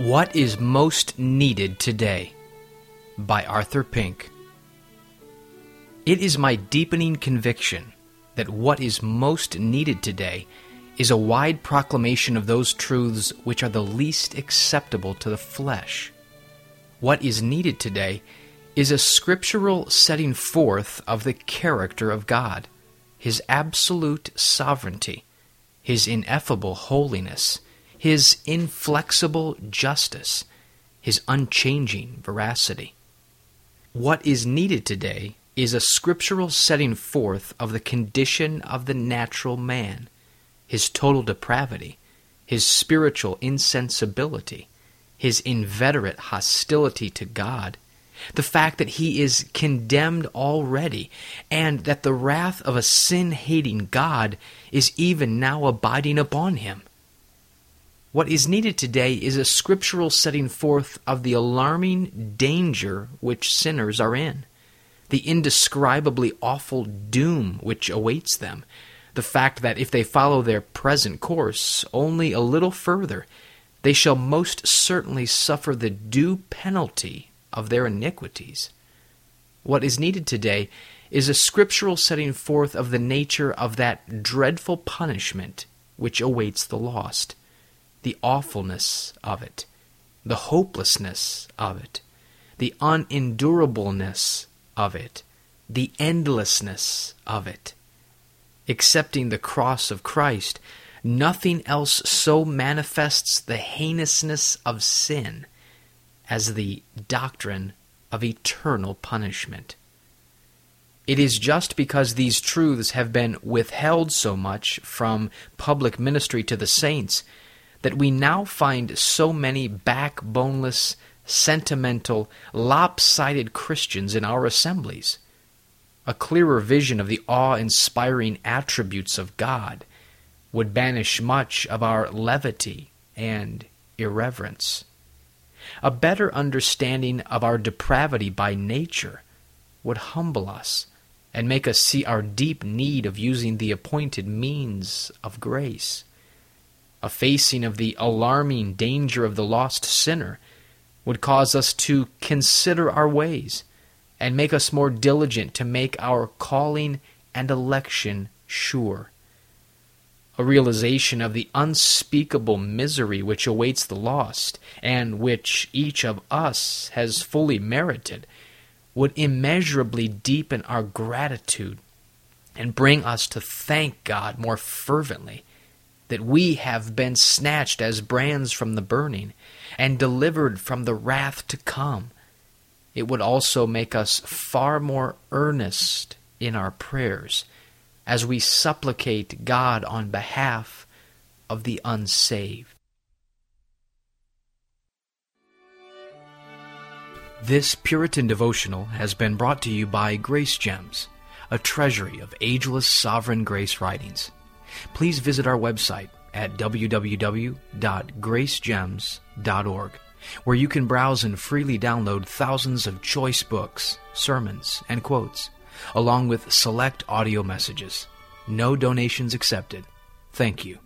What is Most Needed Today? by Arthur Pink. It is my deepening conviction that what is most needed today is a wide proclamation of those truths which are the least acceptable to the flesh. What is needed today is a scriptural setting forth of the character of God, His absolute sovereignty, His ineffable holiness, His inflexible justice, His unchanging veracity. What is needed today is a scriptural setting forth of the condition of the natural man, his total depravity, his spiritual insensibility, his inveterate hostility to God, the fact that he is condemned already, and that the wrath of a sin hating God is even now abiding upon him. What is needed today is a scriptural setting forth of the alarming danger which sinners are in, the indescribably awful doom which awaits them, the fact that if they follow their present course only a little further, they shall most certainly suffer the due penalty of their iniquities. What is needed today is a scriptural setting forth of the nature of that dreadful punishment which awaits the lost the awfulness of it, the hopelessness of it, the unendurableness of it, the endlessness of it. Accepting the cross of Christ, nothing else so manifests the heinousness of sin as the doctrine of eternal punishment. It is just because these truths have been withheld so much from public ministry to the saints that we now find so many backboneless, sentimental, lopsided Christians in our assemblies. A clearer vision of the awe inspiring attributes of God would banish much of our levity and irreverence. A better understanding of our depravity by nature would humble us and make us see our deep need of using the appointed means of grace a facing of the alarming danger of the lost sinner, would cause us to consider our ways and make us more diligent to make our calling and election sure. A realization of the unspeakable misery which awaits the lost, and which each of us has fully merited, would immeasurably deepen our gratitude and bring us to thank God more fervently that we have been snatched as brands from the burning and delivered from the wrath to come. It would also make us far more earnest in our prayers as we supplicate God on behalf of the unsaved. This Puritan devotional has been brought to you by Grace Gems, a treasury of ageless sovereign grace writings please visit our website at www.gracegems.org, where you can browse and freely download thousands of choice books, sermons, and quotes, along with select audio messages. No donations accepted. Thank you.